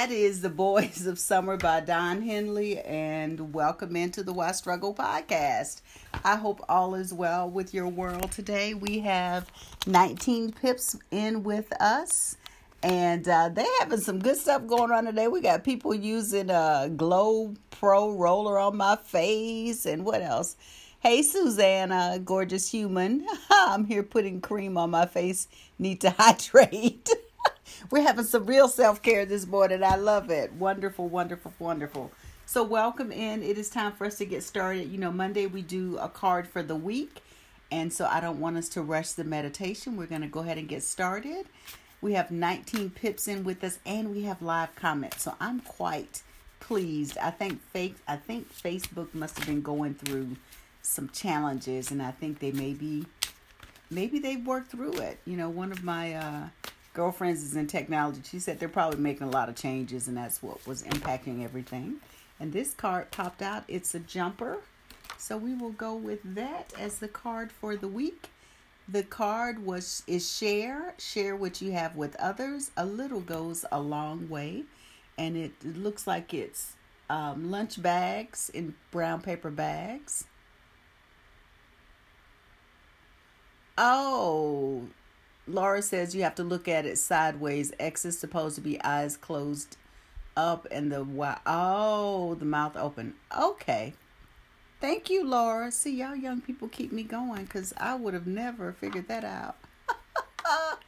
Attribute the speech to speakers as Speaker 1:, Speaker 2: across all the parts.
Speaker 1: That is The Boys of Summer by Don Henley, and welcome into the Why Struggle podcast. I hope all is well with your world today. We have 19 Pips in with us, and uh, they having some good stuff going on today. We got people using a Glow Pro roller on my face, and what else? Hey, Susanna, gorgeous human. I'm here putting cream on my face. Need to hydrate. We're having some real self care this morning. I love it. Wonderful, wonderful, wonderful. So, welcome in. It is time for us to get started. You know, Monday we do a card for the week. And so, I don't want us to rush the meditation. We're going to go ahead and get started. We have 19 pips in with us and we have live comments. So, I'm quite pleased. I think fake I think Facebook must have been going through some challenges and I think they maybe maybe they've worked through it. You know, one of my uh girlfriends is in technology. She said they're probably making a lot of changes, and that's what was impacting everything. And this card popped out. It's a jumper. So we will go with that as the card for the week. The card was is share, share what you have with others. A little goes a long way, and it, looks like it's um, lunch bags in brown paper bags. Oh, Laura says you have to look at it sideways. X is supposed to be eyes closed up and the wow. Oh, the mouth open. Okay. Thank you, Laura. See, y'all young people keep me going because I would have never figured that out.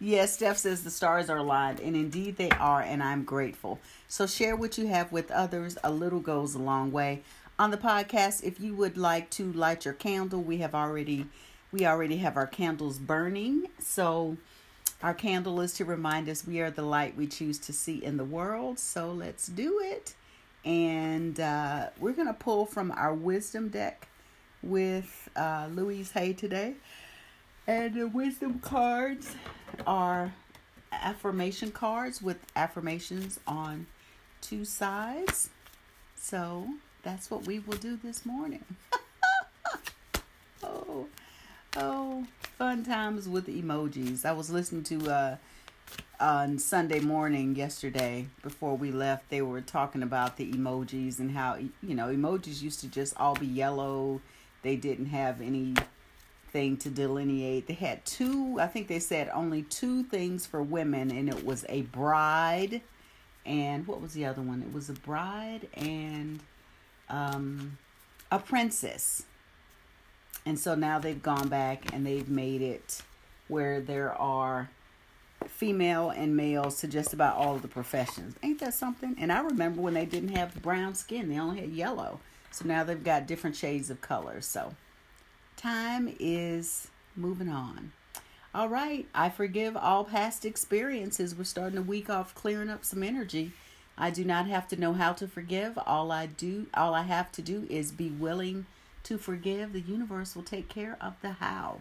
Speaker 1: yes, Steph says the stars are aligned, and indeed they are, and I'm grateful. So share what you have with others. A little goes a long way. On the podcast, if you would like to light your candle, we have already we already have our candles burning. So, our candle is to remind us we are the light we choose to see in the world. So, let's do it. And uh, we're going to pull from our wisdom deck with uh, Louise Hay today. And the wisdom cards are affirmation cards with affirmations on two sides. So that's what we will do this morning. oh. Oh, fun times with emojis. I was listening to uh on Sunday morning yesterday before we left, they were talking about the emojis and how you know emojis used to just all be yellow. They didn't have anything to delineate. They had two, I think they said only two things for women, and it was a bride and what was the other one? It was a bride and um, a princess. And so now they've gone back and they've made it where there are female and males to just about all of the professions. Ain't that something? And I remember when they didn't have brown skin, they only had yellow. So now they've got different shades of color. So time is moving on. All right, I forgive all past experiences. We're starting the week off clearing up some energy. I do not have to know how to forgive. All I do, all I have to do is be willing to forgive, the universe will take care of the how.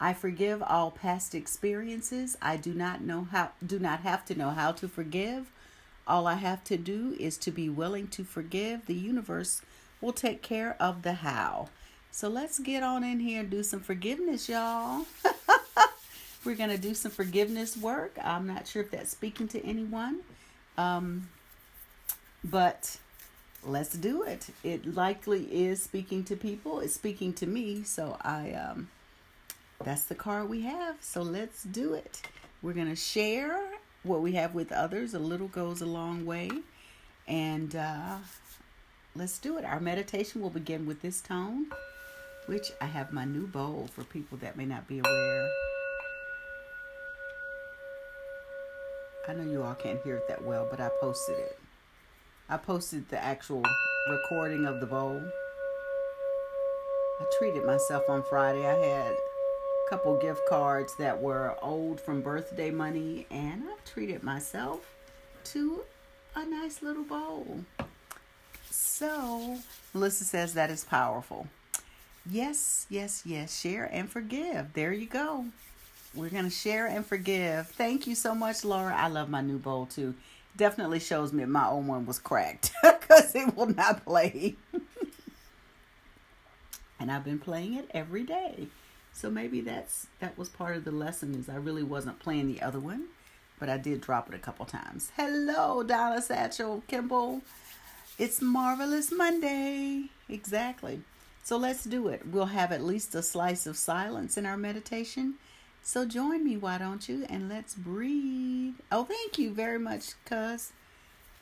Speaker 1: I forgive all past experiences. I do not know how do not have to know how to forgive. All I have to do is to be willing to forgive. The universe will take care of the how. So let's get on in here and do some forgiveness, y'all. We're going to do some forgiveness work. I'm not sure if that's speaking to anyone. Um, but let's do it. It likely is speaking to people. It's speaking to me, so I um that's the card we have. So let's do it. We're going to share what we have with others. A little goes a long way. And uh let's do it. Our meditation will begin with this tone, which I have my new bowl for people that may not be aware. I know you all can't hear it that well, but I posted it. I posted the actual recording of the bowl. I treated myself on Friday. I had a couple gift cards that were old from birthday money, and I treated myself to a nice little bowl. So, Melissa says that is powerful. Yes, yes, yes. Share and forgive. There you go. We're going to share and forgive. Thank you so much, Laura. I love my new bowl too definitely shows me my own one was cracked because it will not play. and I've been playing it every day. So maybe that's that was part of the lesson is I really wasn't playing the other one but I did drop it a couple times. Hello, Donna Satchel Kimball. It's Marvelous Monday. Exactly. So let's do it. We'll have at least a slice of silence in our meditation. So join me, why don't you? And let's breathe. Oh, thank you very much, cuz.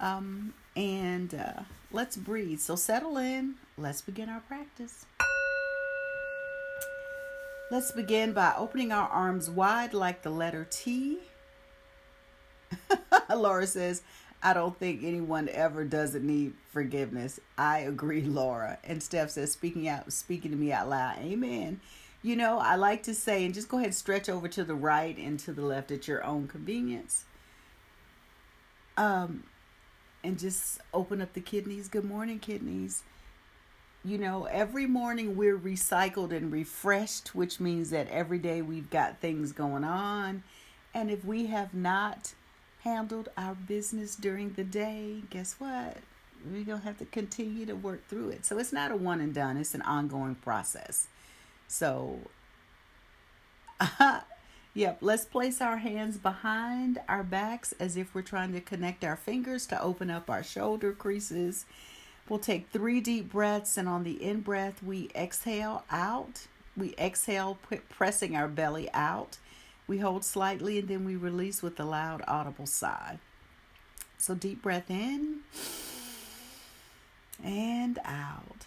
Speaker 1: Um, and uh, let's breathe. So settle in. Let's begin our practice. Let's begin by opening our arms wide like the letter T. Laura says, I don't think anyone ever doesn't need forgiveness. I agree, Laura. And Steph says, speaking out, speaking to me out loud. Amen. You know, I like to say, and just go ahead and stretch over to the right and to the left at your own convenience. Um, and just open up the kidneys. Good morning, kidneys. You know, every morning we're recycled and refreshed, which means that every day we've got things going on. And if we have not handled our business during the day, guess what? We're going to have to continue to work through it. So it's not a one and done, it's an ongoing process. So, yep, let's place our hands behind our backs as if we're trying to connect our fingers to open up our shoulder creases. We'll take three deep breaths, and on the in breath, we exhale out. We exhale, pressing our belly out. We hold slightly and then we release with a loud, audible sigh. So, deep breath in and out.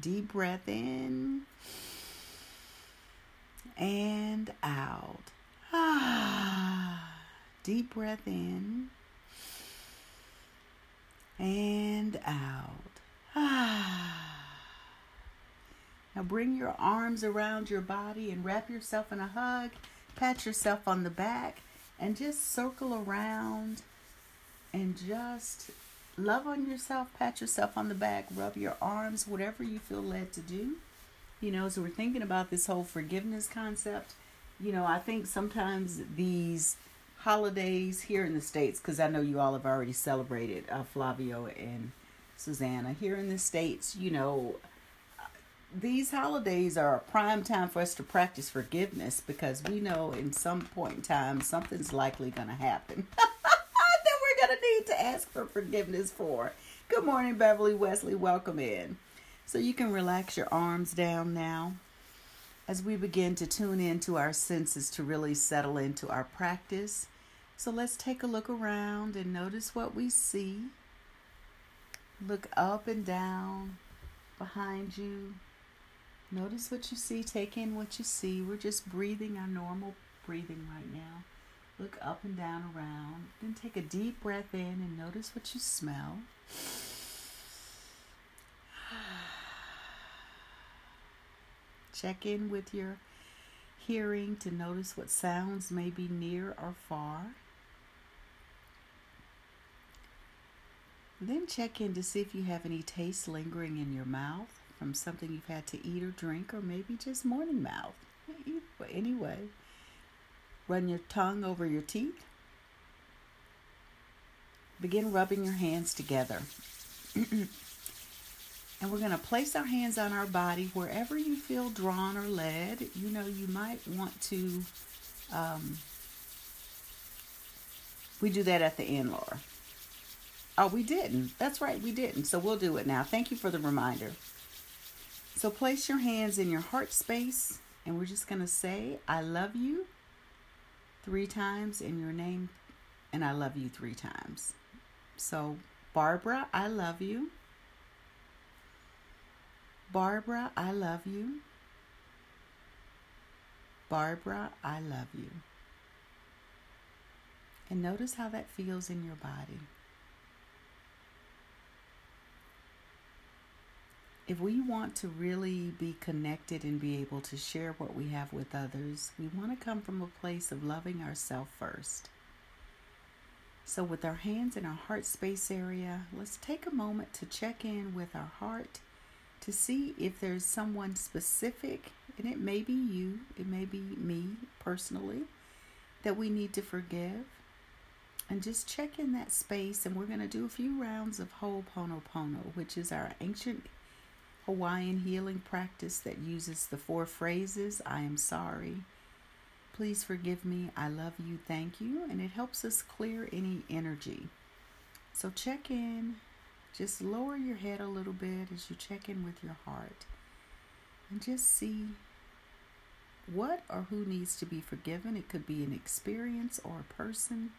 Speaker 1: Deep breath in and out. Deep breath in and out. Now bring your arms around your body and wrap yourself in a hug. Pat yourself on the back and just circle around and just love on yourself, pat yourself on the back, rub your arms, whatever you feel led to do. You know, as we're thinking about this whole forgiveness concept, you know, I think sometimes these holidays here in the States, because I know you all have already celebrated uh, Flavio and Susanna. Here in the States, you know, these holidays are a prime time for us to practice forgiveness because we know in some point in time something's likely going to happen need to ask for forgiveness for. Good morning, Beverly Wesley. Welcome in. So you can relax your arms down now as we begin to tune into our senses to really settle into our practice. So let's take a look around and notice what we see. Look up and down behind you Notice what you see, take in what you see. We're just breathing our normal breathing right now. Look up and down around. Then take a deep breath in and notice what you smell. Check in with your hearing to notice what sounds may be near or far. Then check in to see if you have any taste lingering in your mouth from something you've had to eat or drink, or maybe just morning mouth. Anyway, run your tongue over your teeth. Begin rubbing your hands together. and we're going to place our hands on our body wherever you feel drawn or led. You know, you might want to. Um, we do that at the end, Laura. Oh, we didn't. That's right, we didn't. So we'll do it now. Thank you for the reminder. So place your hands in your heart space, and we're just going to say, I love you three times in your name, and I love you three times. So, Barbara, I love you. Barbara, I love you. Barbara, I love you. And notice how that feels in your body. If we want to really be connected and be able to share what we have with others, we want to come from a place of loving ourselves first. So, with our hands in our heart space area, let's take a moment to check in with our heart to see if there's someone specific, and it may be you, it may be me personally, that we need to forgive. And just check in that space, and we're going to do a few rounds of Ho'oponopono, which is our ancient Hawaiian healing practice that uses the four phrases I am sorry, Please forgive me. I love you. Thank you. And it helps us clear any energy. So check in. Just lower your head a little bit as you check in with your heart. And just see what or who needs to be forgiven. It could be an experience or a person.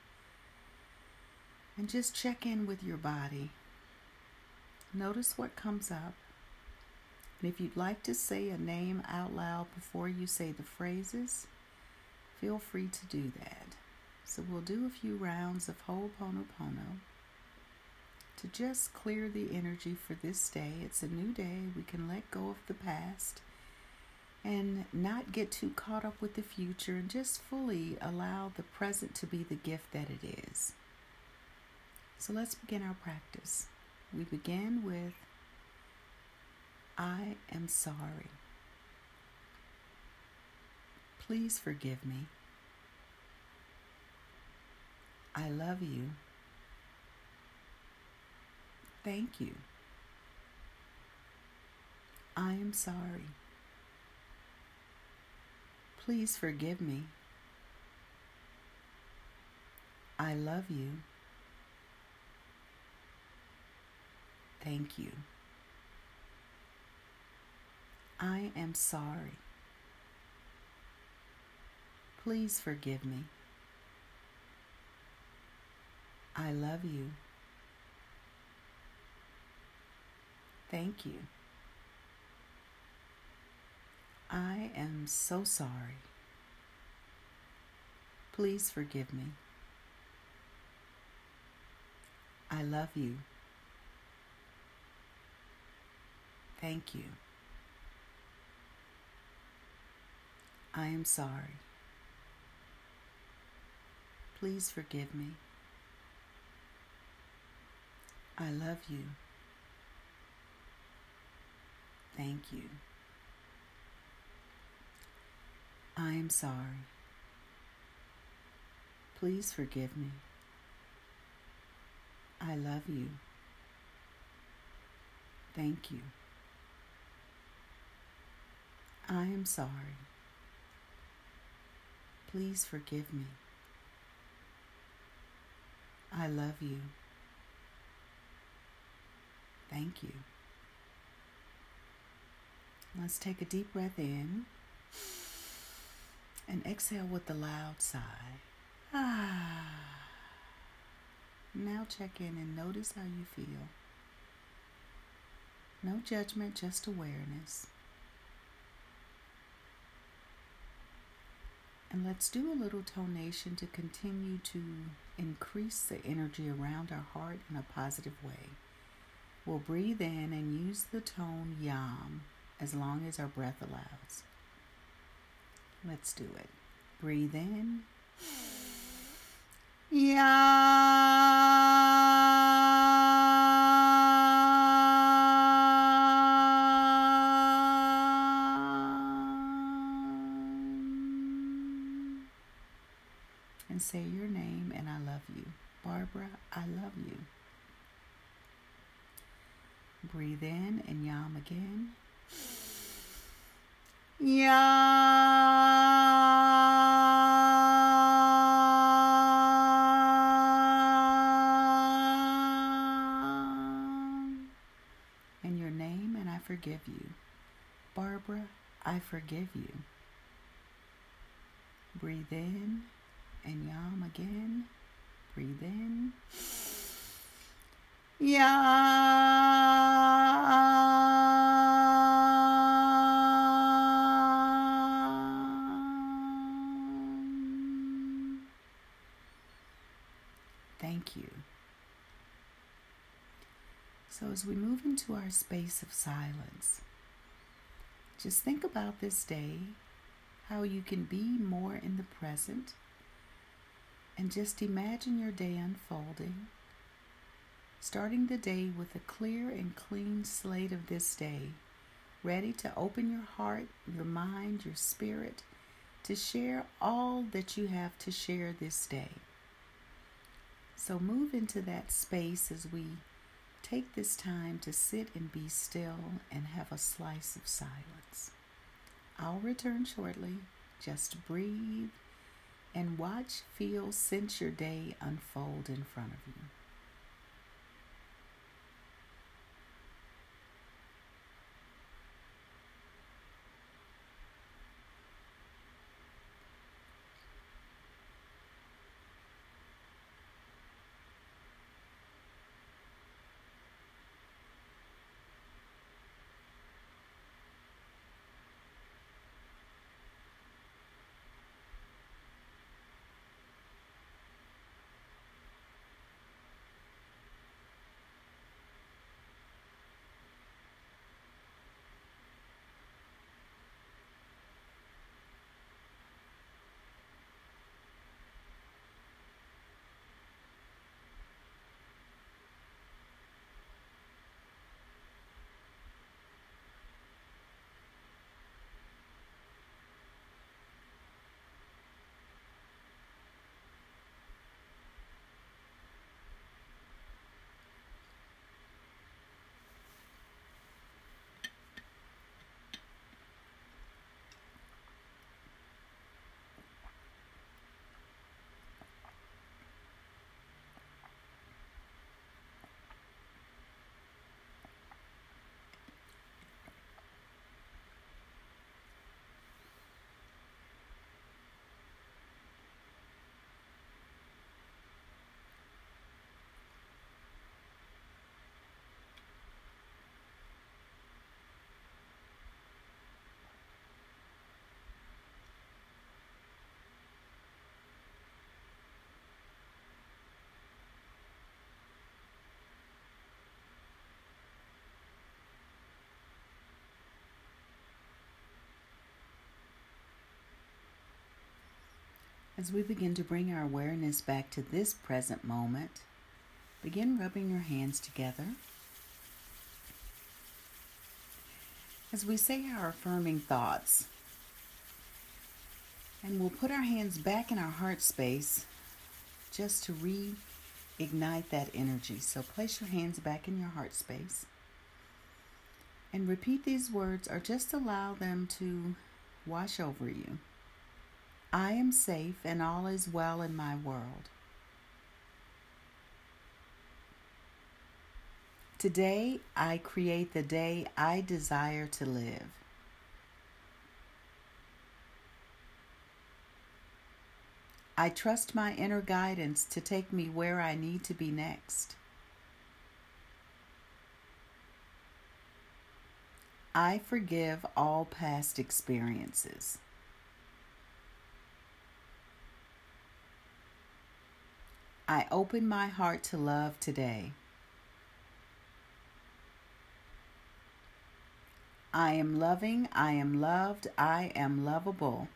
Speaker 1: And just check in with your body. Notice what comes up. And if you'd like to say a name out loud before you say the phrases, feel free to do that. So we'll do a few rounds of Ho'oponopono to just clear the energy for this day. It's a new day. We can let go of the past and not get too caught up with the future and just fully allow the present to be the gift that it is. So let's begin our practice. We begin with I am sorry. Please forgive me. I love you. Thank you. I am sorry. Please forgive me. I love you. Thank you. I am sorry. Please forgive me. I love you. Thank you. I am so sorry. Please forgive me. I love you. Thank you. I am sorry. Please forgive me. I love you. Thank you. I am sorry. Please forgive me. I love you. Thank you. I am sorry. Please forgive me. I love you. Thank you. Let's take a deep breath in and exhale with a loud sigh. Ah. Now check in and notice how you feel. No judgment, just awareness. And let's do a little tonation to continue to increase the energy around our heart in a positive way. We'll breathe in and use the tone yam as long as our breath allows. Let's do it. Breathe in. And say your name and I love you. Barbara, I love you. Breathe in and yam again. Yam. And your name, and I forgive you. Barbara, I forgive you. Breathe in and yam again. Breathe in. Yam. Thank you. So, as we move into our space of silence, just think about this day, how you can be more in the present, and just imagine your day unfolding starting the day with a clear and clean slate of this day, ready to open your heart, your mind, your spirit to share all that you have to share this day. So move into that space as we take this time to sit and be still and have a slice of silence. I'll return shortly. Just breathe and watch, feel, sense your day unfold in front of you. As we begin to bring our awareness back to this present moment, begin rubbing your hands together. As we say our affirming thoughts, and we'll put our hands back in our heart space just to reignite that energy. So place your hands back in your heart space and repeat these words or just allow them to wash over you. I am safe and all is well in my world. Today, I create the day I desire to live. I trust my inner guidance to take me where I need to be next. I forgive all past experiences. I open my heart to love today. I am loving, I am loved, I am lovable.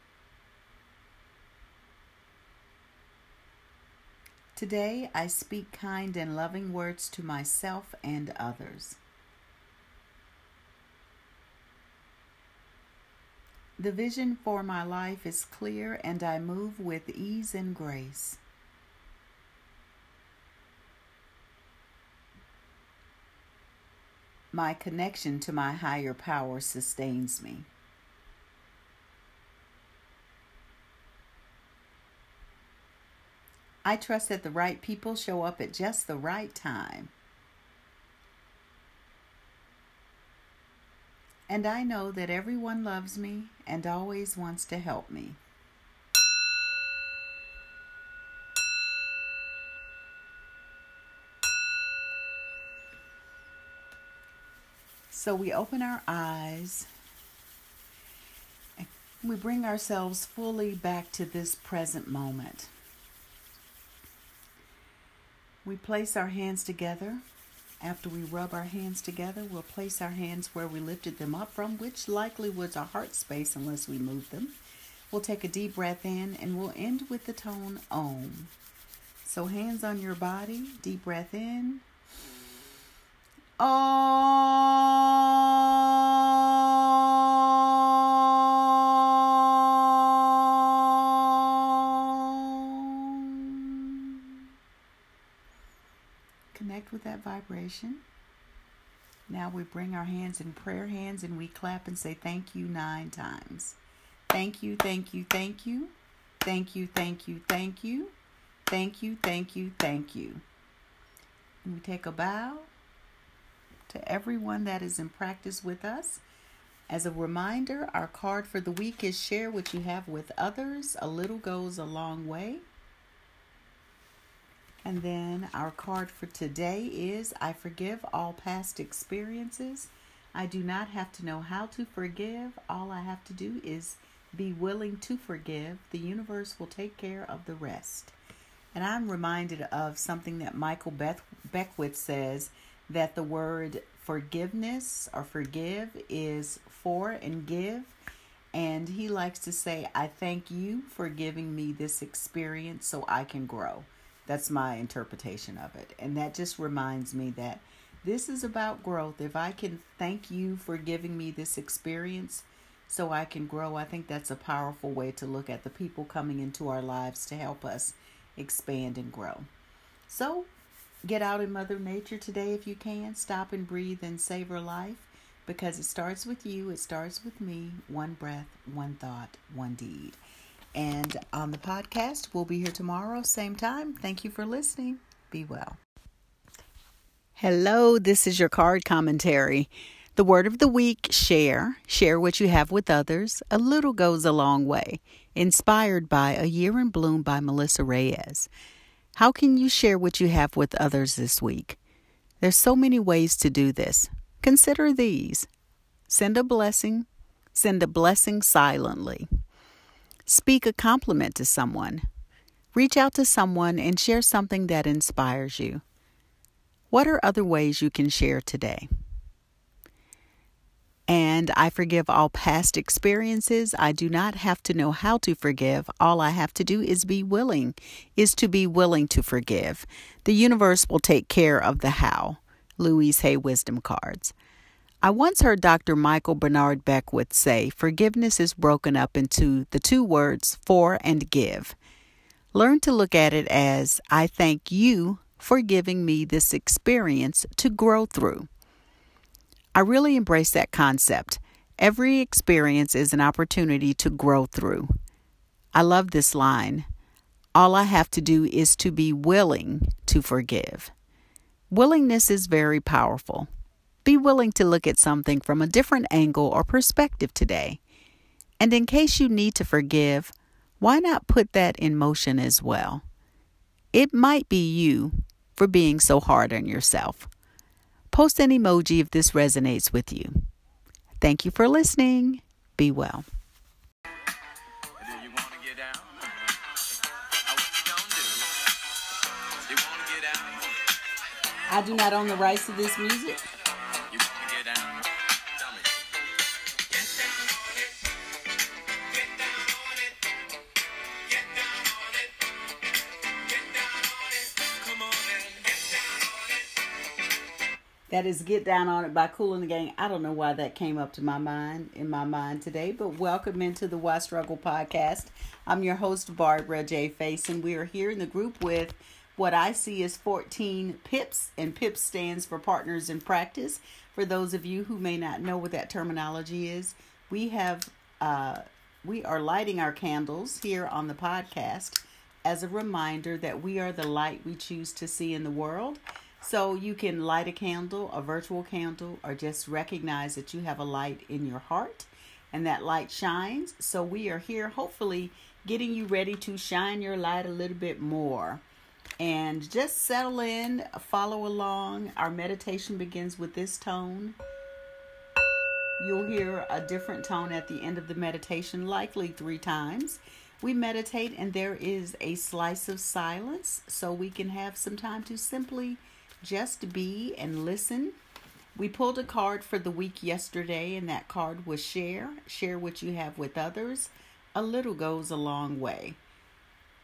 Speaker 1: Today I speak kind and loving words to myself and others. The vision for my life is clear and I move with ease and grace. My connection to my higher power sustains me. I trust that the right people show up at just the right time. And I know that everyone loves me and always wants to help me. So we open our eyes. We bring ourselves fully back to this present moment. We place our hands together. After we rub our hands together, we'll place our hands where we lifted them up from, which likely was our heart space unless we move them. We'll take a deep breath in and we'll end with the tone Om. So, hands on your body, deep breath in. Oh connect with that vibration. Now we bring our hands in prayer hands and we clap and say thank you nine times. Thank you, thank you, thank you. thank you, thank you, thank you, thank you, thank you, thank you. We take a bow to everyone that is in practice with us. As a reminder, our card for the week is share what you have with others. A little goes a long way. And then our card for today is I forgive all past experiences. I do not have to know how to forgive. All I have to do is be willing to forgive. The universe will take care of the rest. And I'm reminded of something that Michael Beth- Beckwith says that the word forgiveness or forgive is for and give. And he likes to say, I thank you for giving me this experience so I can grow. That's my interpretation of it. And that just reminds me that this is about growth. If I can thank you for giving me this experience so I can grow, I think that's a powerful way to look at the people coming into our lives to help us expand and grow. So Get out in Mother Nature today if you can. Stop and breathe and savor life because it starts with you, it starts with me. One breath, one thought, one deed. And on the podcast, we'll be here tomorrow, same time. Thank you for listening. Be well. Hello, this is your card commentary. The word of the week share. Share what you have with others. A little goes a long way. Inspired by A Year in Bloom by Melissa Reyes. How can you share what you have with others this week? There's so many ways to do this. Consider these. Send a blessing. Send a blessing silently. Speak a compliment to someone. Reach out to someone and share something that inspires you. What are other ways you can share today? And I forgive all past experiences. I do not have to know how to forgive. All I have to do is be willing, is to be willing to forgive. The universe will take care of the how. Louise Hay Wisdom Cards. I once heard Dr. Michael Bernard Beckwith say forgiveness is broken up into the two words for and give. Learn to look at it as I thank you for giving me this experience to grow through. I really embrace that concept. Every experience is an opportunity to grow through. I love this line. All I have to do is to be willing to forgive. Willingness is very powerful. Be willing to look at something from a different angle or perspective today. And in case you need to forgive, why not put that in motion as well? It might be you for being so hard on yourself. Post an emoji if this resonates with you. Thank you for listening. Be well. I do not own the rights to this music. That is Get Down on It by Kool and the Gang. I don't know why that came up to my mind in my mind today, but welcome into the Why Struggle podcast. I'm your host, Barbara J. Face, and we are here in the group with what I see as 14 PIPs, and PIPs stands for Partners in Practice. For those of you who may not know what that terminology is, we have uh, we are lighting our candles here on the podcast as a reminder that we are the light we choose to see in the world so you can light a candle, a virtual candle, or just recognize that you have a light in your heart and that light shines. So we are here hopefully getting you ready to shine your light a little bit more. And just settle in, follow along. Our meditation begins with this tone. You'll hear a different tone at the end of the meditation, likely three times. We meditate, and there is a slice of silence so we can have some time to simply just be and listen. We pulled a card for the week yesterday, and that card was share. Share what you have with others. A little goes a long way.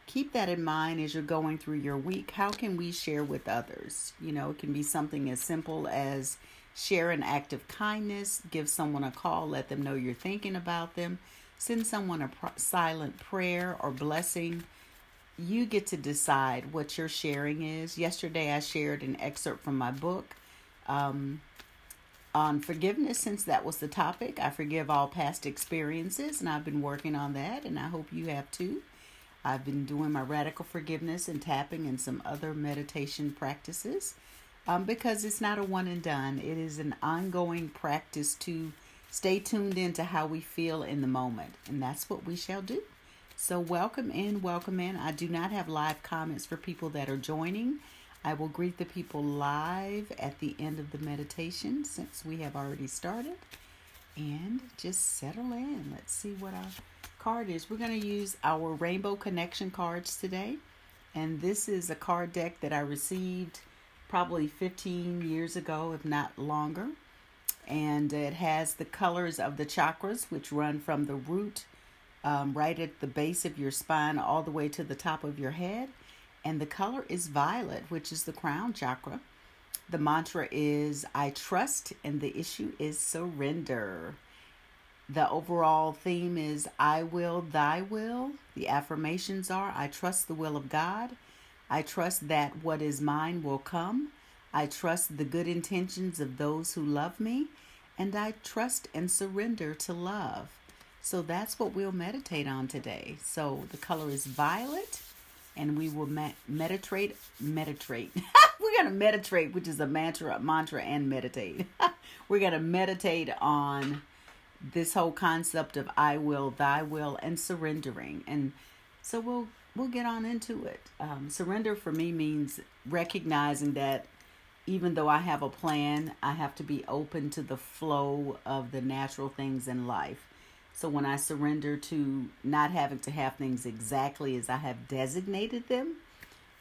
Speaker 1: Keep that in mind as you're going through your week. How can we share with others? You know, it can be something as simple as share an act of kindness, give someone a call, let them know you're thinking about them, send someone a silent prayer or blessing you get to decide what your sharing is. Yesterday, I shared an excerpt from my book um, on forgiveness, since that was the topic. I forgive all past experiences, and I've been working on that, and I hope you have too. I've been doing my radical forgiveness and tapping and some other meditation practices um, because it's not a one and done. It is an ongoing practice to stay tuned into how we feel in the moment, and that's what we shall do. So, welcome in, welcome in. I do not have live comments for people that are joining. I will greet the people live at the end of the meditation since we have already started. And just settle in. Let's see what our card is. We're going to use our Rainbow Connection cards today. And this is a card deck that I received probably 15 years ago, if not longer. And it has the colors of the chakras, which run from the root um, right at the base of your spine all the way to the top of your head. And the color is violet, which is the crown chakra. The mantra is I trust, and the issue is surrender. The overall theme is I will, thy will. The affirmations are I trust the will of God. I trust that what is mine will come. I trust the good intentions of those who love me. And I trust and surrender to love. So that's what we'll meditate on today. So the color is violet, and we will me- meditate. Meditate. We're gonna meditate, which is a mantra, mantra, and meditate. We're gonna meditate on this whole concept of I will, thy will, and surrendering. And so we'll we'll get on into it. Um, surrender for me means recognizing that even though I have a plan, I have to be open to the flow of the natural things in life. So when I surrender to not having to have things exactly as I have designated them,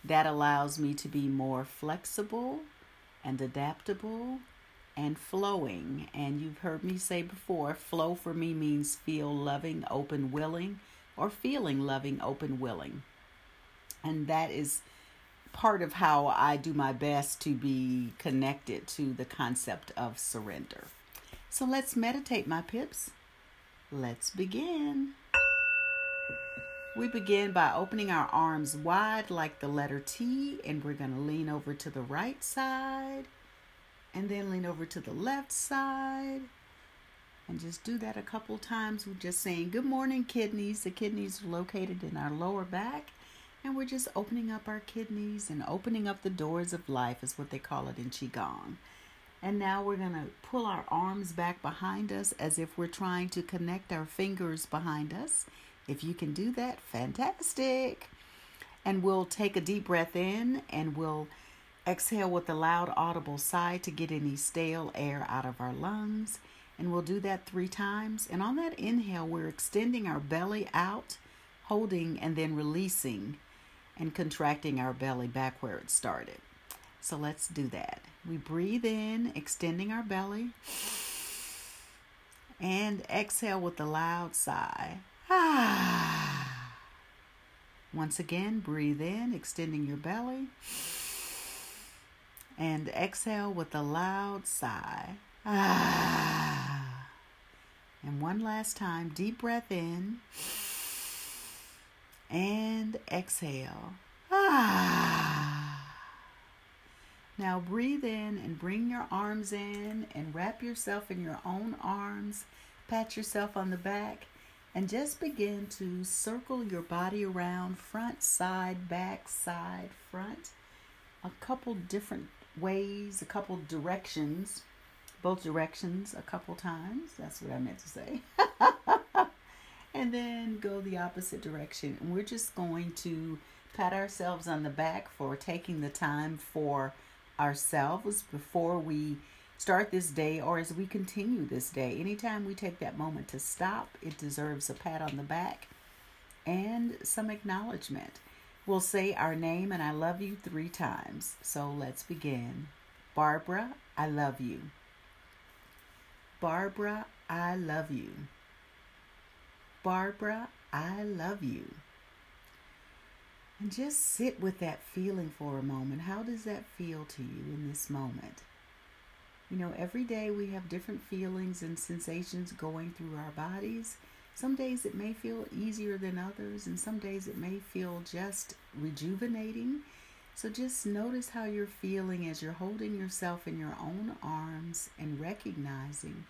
Speaker 1: that allows me to be more flexible and adaptable and flowing. And you've heard me say before, flow for me means feel loving, open, willing, or feeling loving, open, willing. And that is part of how I do my best to be connected to the concept of surrender. So let's meditate, my pips. Let's begin. We begin by opening our arms wide like the letter T, and we're going to lean over to the right side and then lean over to the left side and just do that a couple times. We're just saying, Good morning, kidneys. The kidneys are located in our lower back, and we're just opening up our kidneys and opening up the doors of life, is what they call it in Qigong. And now we're going to pull our arms back behind us as if we're trying to connect our fingers behind us. If you can do that, fantastic. And we'll take a deep breath in and we'll Exhale with a loud, audible sigh to get any stale air out of our lungs. And we'll do that three times. And on that inhale, we're extending our belly out, holding, and then releasing and contracting our belly back where it started. So let's do that. We breathe in, extending our belly, and exhale with a loud sigh. Ah. Once again, breathe in, extending your belly and exhale with a loud sigh. Ah. And one last time, deep breath in and exhale. Ah. Now breathe in and bring your arms in and wrap yourself in your own arms. Pat yourself on the back and just begin to circle your body around front, side, back, side, front. A couple different ways, a couple directions, both directions a couple times. That's what I meant to say. and then go the opposite direction. And we're just going to pat ourselves on the back for taking the time for ourselves before we start this day or as we continue this day. Anytime we take that moment to stop, it deserves a pat on the back and some acknowledgement. We'll say our name and I love you three times. So let's begin. Barbara, I love you. Barbara, I love you. Barbara, I love you. Just sit with that feeling for a moment. How does that feel to you in this moment? You know, every day we have different feelings and sensations going through our bodies. Some days it may feel easier than others, and some days it may feel just rejuvenating. So just notice how you're feeling as you're holding yourself in your own arms and recognizing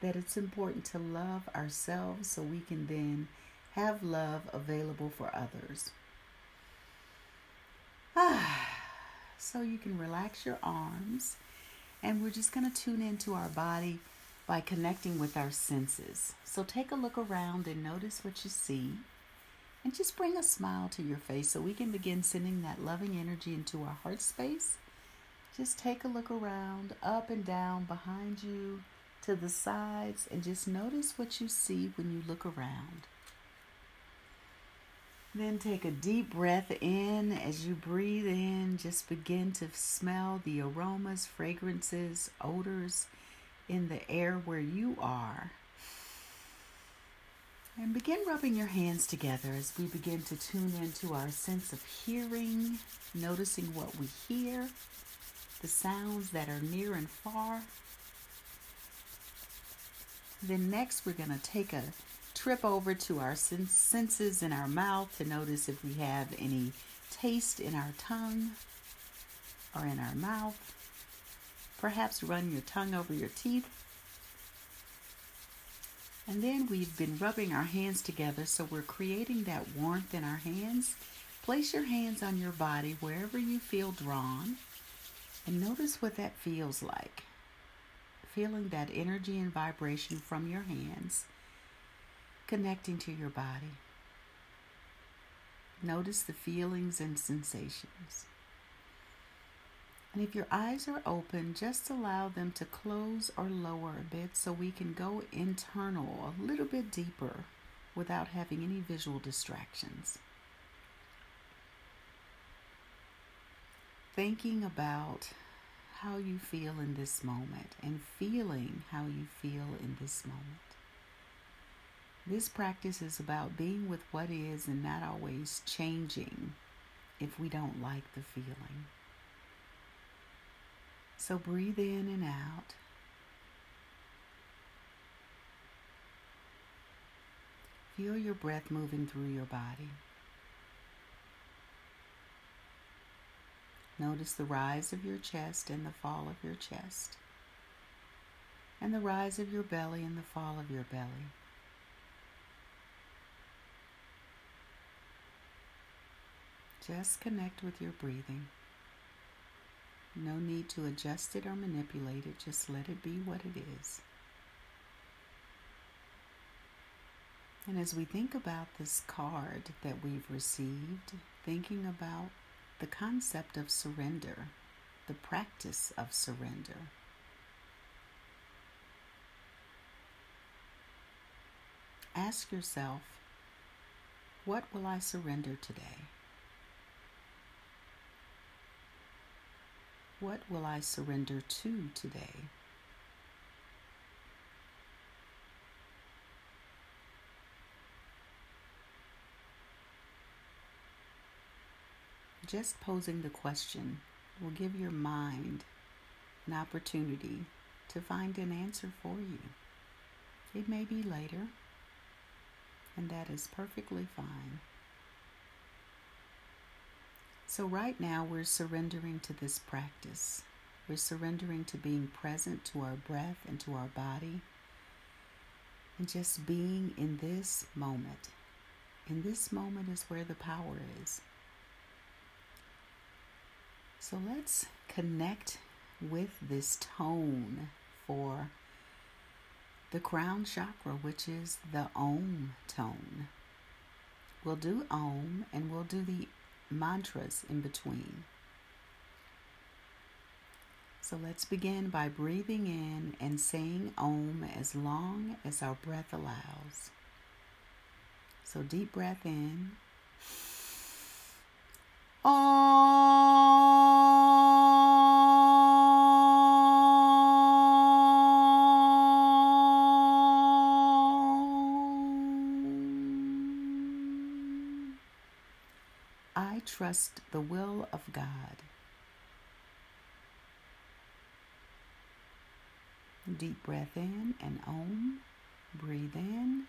Speaker 1: that it's important to love ourselves so we can then have love available for others. So you can relax your arms, and we're just going to tune into our body by connecting with our senses. So take a look around and notice what you see. And just bring a smile to your face so we can begin sending that loving energy into our heart space. Just take a look around, up and down, behind you, to the sides, and just notice what you see when you look around. Then take a deep breath in. As you breathe in, just begin to smell the aromas, fragrances, odors in the air where you are. And begin rubbing your hands together as we begin to tune into our sense of hearing, noticing what we hear, the sounds that are near and far. Then, next, we're going to take a trip over to our senses in our mouth to notice if we have any taste in our tongue or in our mouth. Perhaps run your tongue over your teeth and then we've been rubbing our hands together, so we're creating that warmth in our hands. Place your hands on your body wherever you feel drawn and notice what that feels like. Feeling that energy and vibration from your hands connecting to your body. Notice the feelings and sensations. And if your eyes are open, just allow them to close or lower a bit so we can go internal a little bit deeper without having any visual distractions. Thinking about how you feel in this moment and feeling how you feel in this moment. This practice is about being with what is and not always changing if we don't like the feeling. So breathe in and out. Feel your breath moving through your body. Notice the rise of your chest and the fall of your chest, and the rise of your belly and the fall of your belly. Just connect with your breathing. No need to adjust it or manipulate it, just let it be what it is. And as we think about this card that we've received, thinking about the concept of surrender, the practice of surrender. Ask yourself, what will I surrender today? What will I surrender to today? Just posing the question will give your mind an opportunity to find an answer for you. It may be later, and that is perfectly fine. So, right now, we're surrendering to this practice. We're surrendering to being present to our breath and to our body and just being in this moment. In this moment is where the power is. So, let's connect with this tone for the crown chakra, which is the Om tone. We'll do Om and we'll do the mantras in between. So let's begin by breathing in and saying Om as long as our breath allows. So deep breath in. Om. Trust the will of God. Deep breath in and om. Breathe in.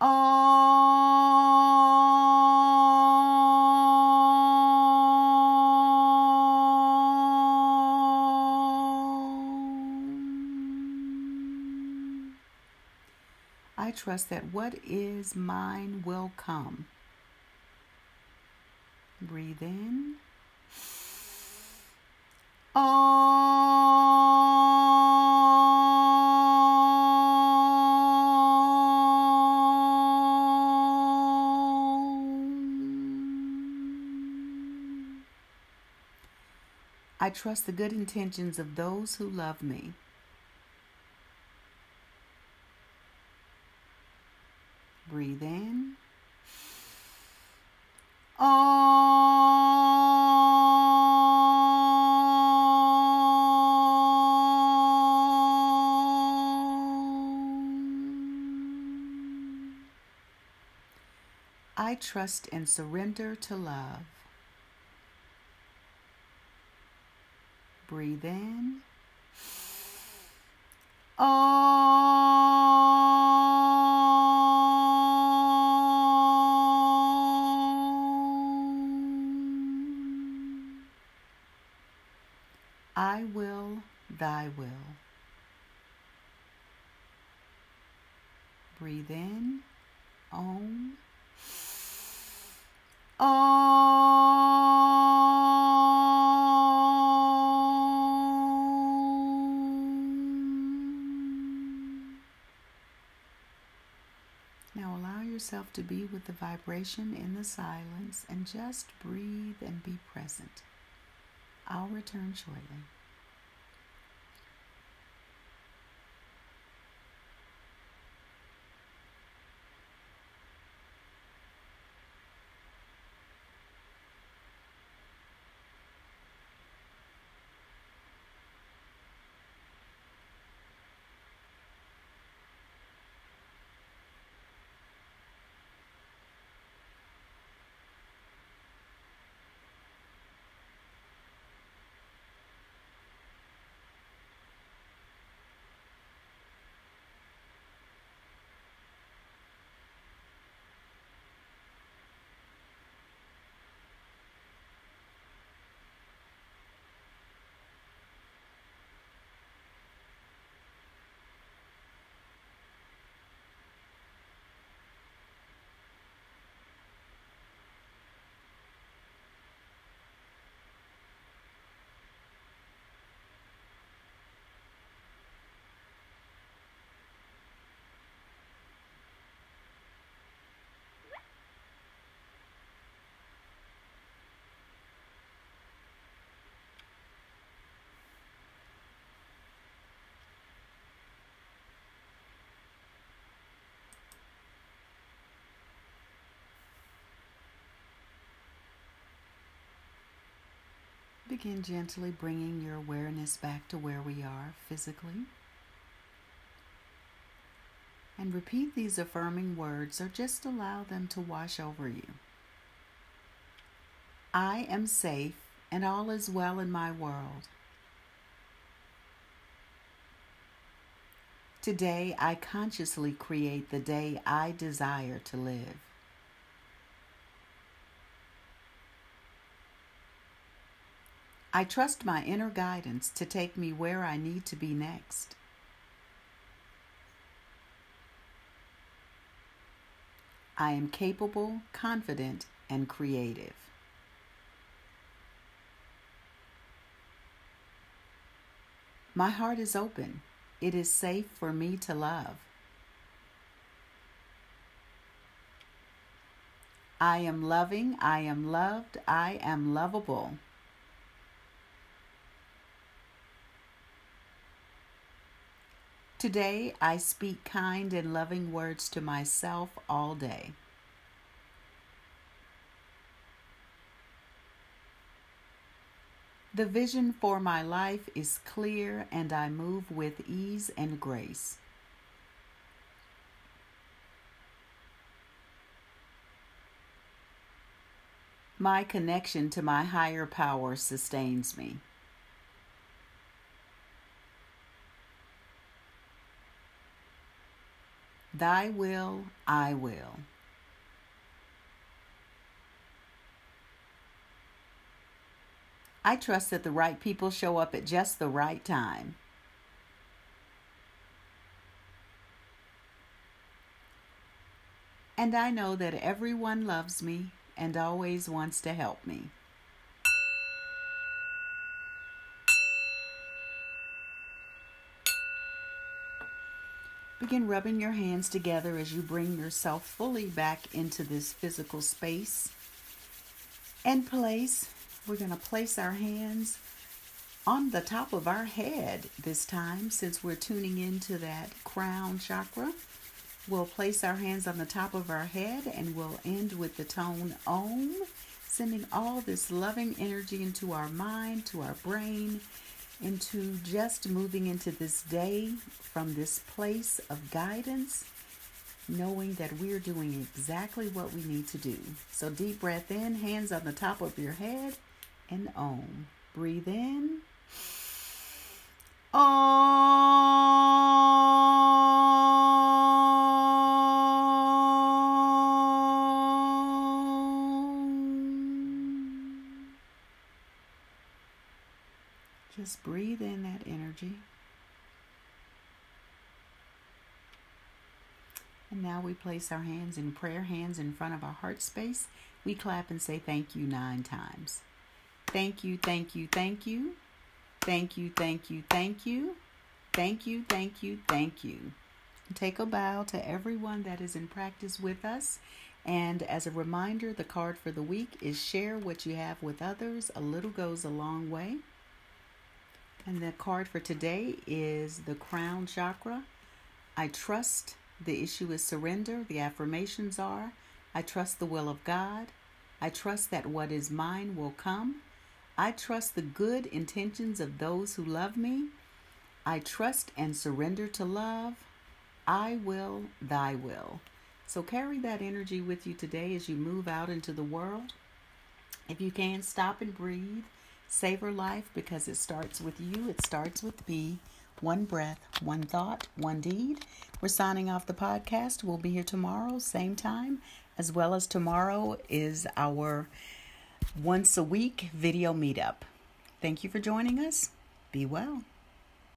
Speaker 1: I I trust that what is mine will come. Breathe in. I trust the good intentions of those who love me. Breathe in. I trust and surrender to love. Breathe in. I will, thy will. Breathe in. Om. Now allow yourself to be with the vibration in the silence and just breathe and be present. I'll return shortly. Begin gently bringing your awareness back to where we are physically. And repeat these affirming words or just allow them to wash over you. I am safe and all is well in my world. Today, I consciously create the day I desire to live. I trust my inner guidance to take me where I need to be next. I am capable, confident, and creative. My heart is open. It is safe for me to love. I am loving. I am loved. I am lovable. Today, I speak kind and loving words to myself all day. The vision for my life is clear and I move with ease and grace. My connection to my higher power sustains me. Thy will, I will. I trust that the right people show up at just the right time. And I know that everyone loves me and always wants to help me. Begin rubbing your hands together as you bring yourself fully back into this physical space and place. We're going to place our hands on the top of our head this time since we're tuning into that crown chakra. We'll place our hands on the top of our head and we'll end with the tone Om, sending all this loving energy into our mind, to our brain, into just moving into this day from this place of guidance, knowing that we're doing exactly what we need to do. So, deep breath in, hands on the top of your head, and Om. Breathe in. Just breathe in that energy. And now we place our hands in prayer hands in front of our heart space. We clap and say thank you nine times. Thank you, thank you, thank you. Thank you, thank you, thank you. Thank you, thank you, thank you. Take a bow to everyone that is in practice with us. And as a reminder, the card for the week is share what you have with others. A little goes a long way. And the card for today is the crown chakra. I trust the issue is surrender. The affirmations are I trust the will of God. I trust that what is mine will come. I trust the good intentions of those who love me. I trust and surrender to love. I will, thy will. So carry that energy with you today as you move out into the world. If you can, stop and breathe Savor life because it starts with you, it starts with me. One breath, one thought, one deed. We're signing off the podcast. We'll be here tomorrow, same time, as well as tomorrow is our once a week video meetup. Thank you for joining us. Be well.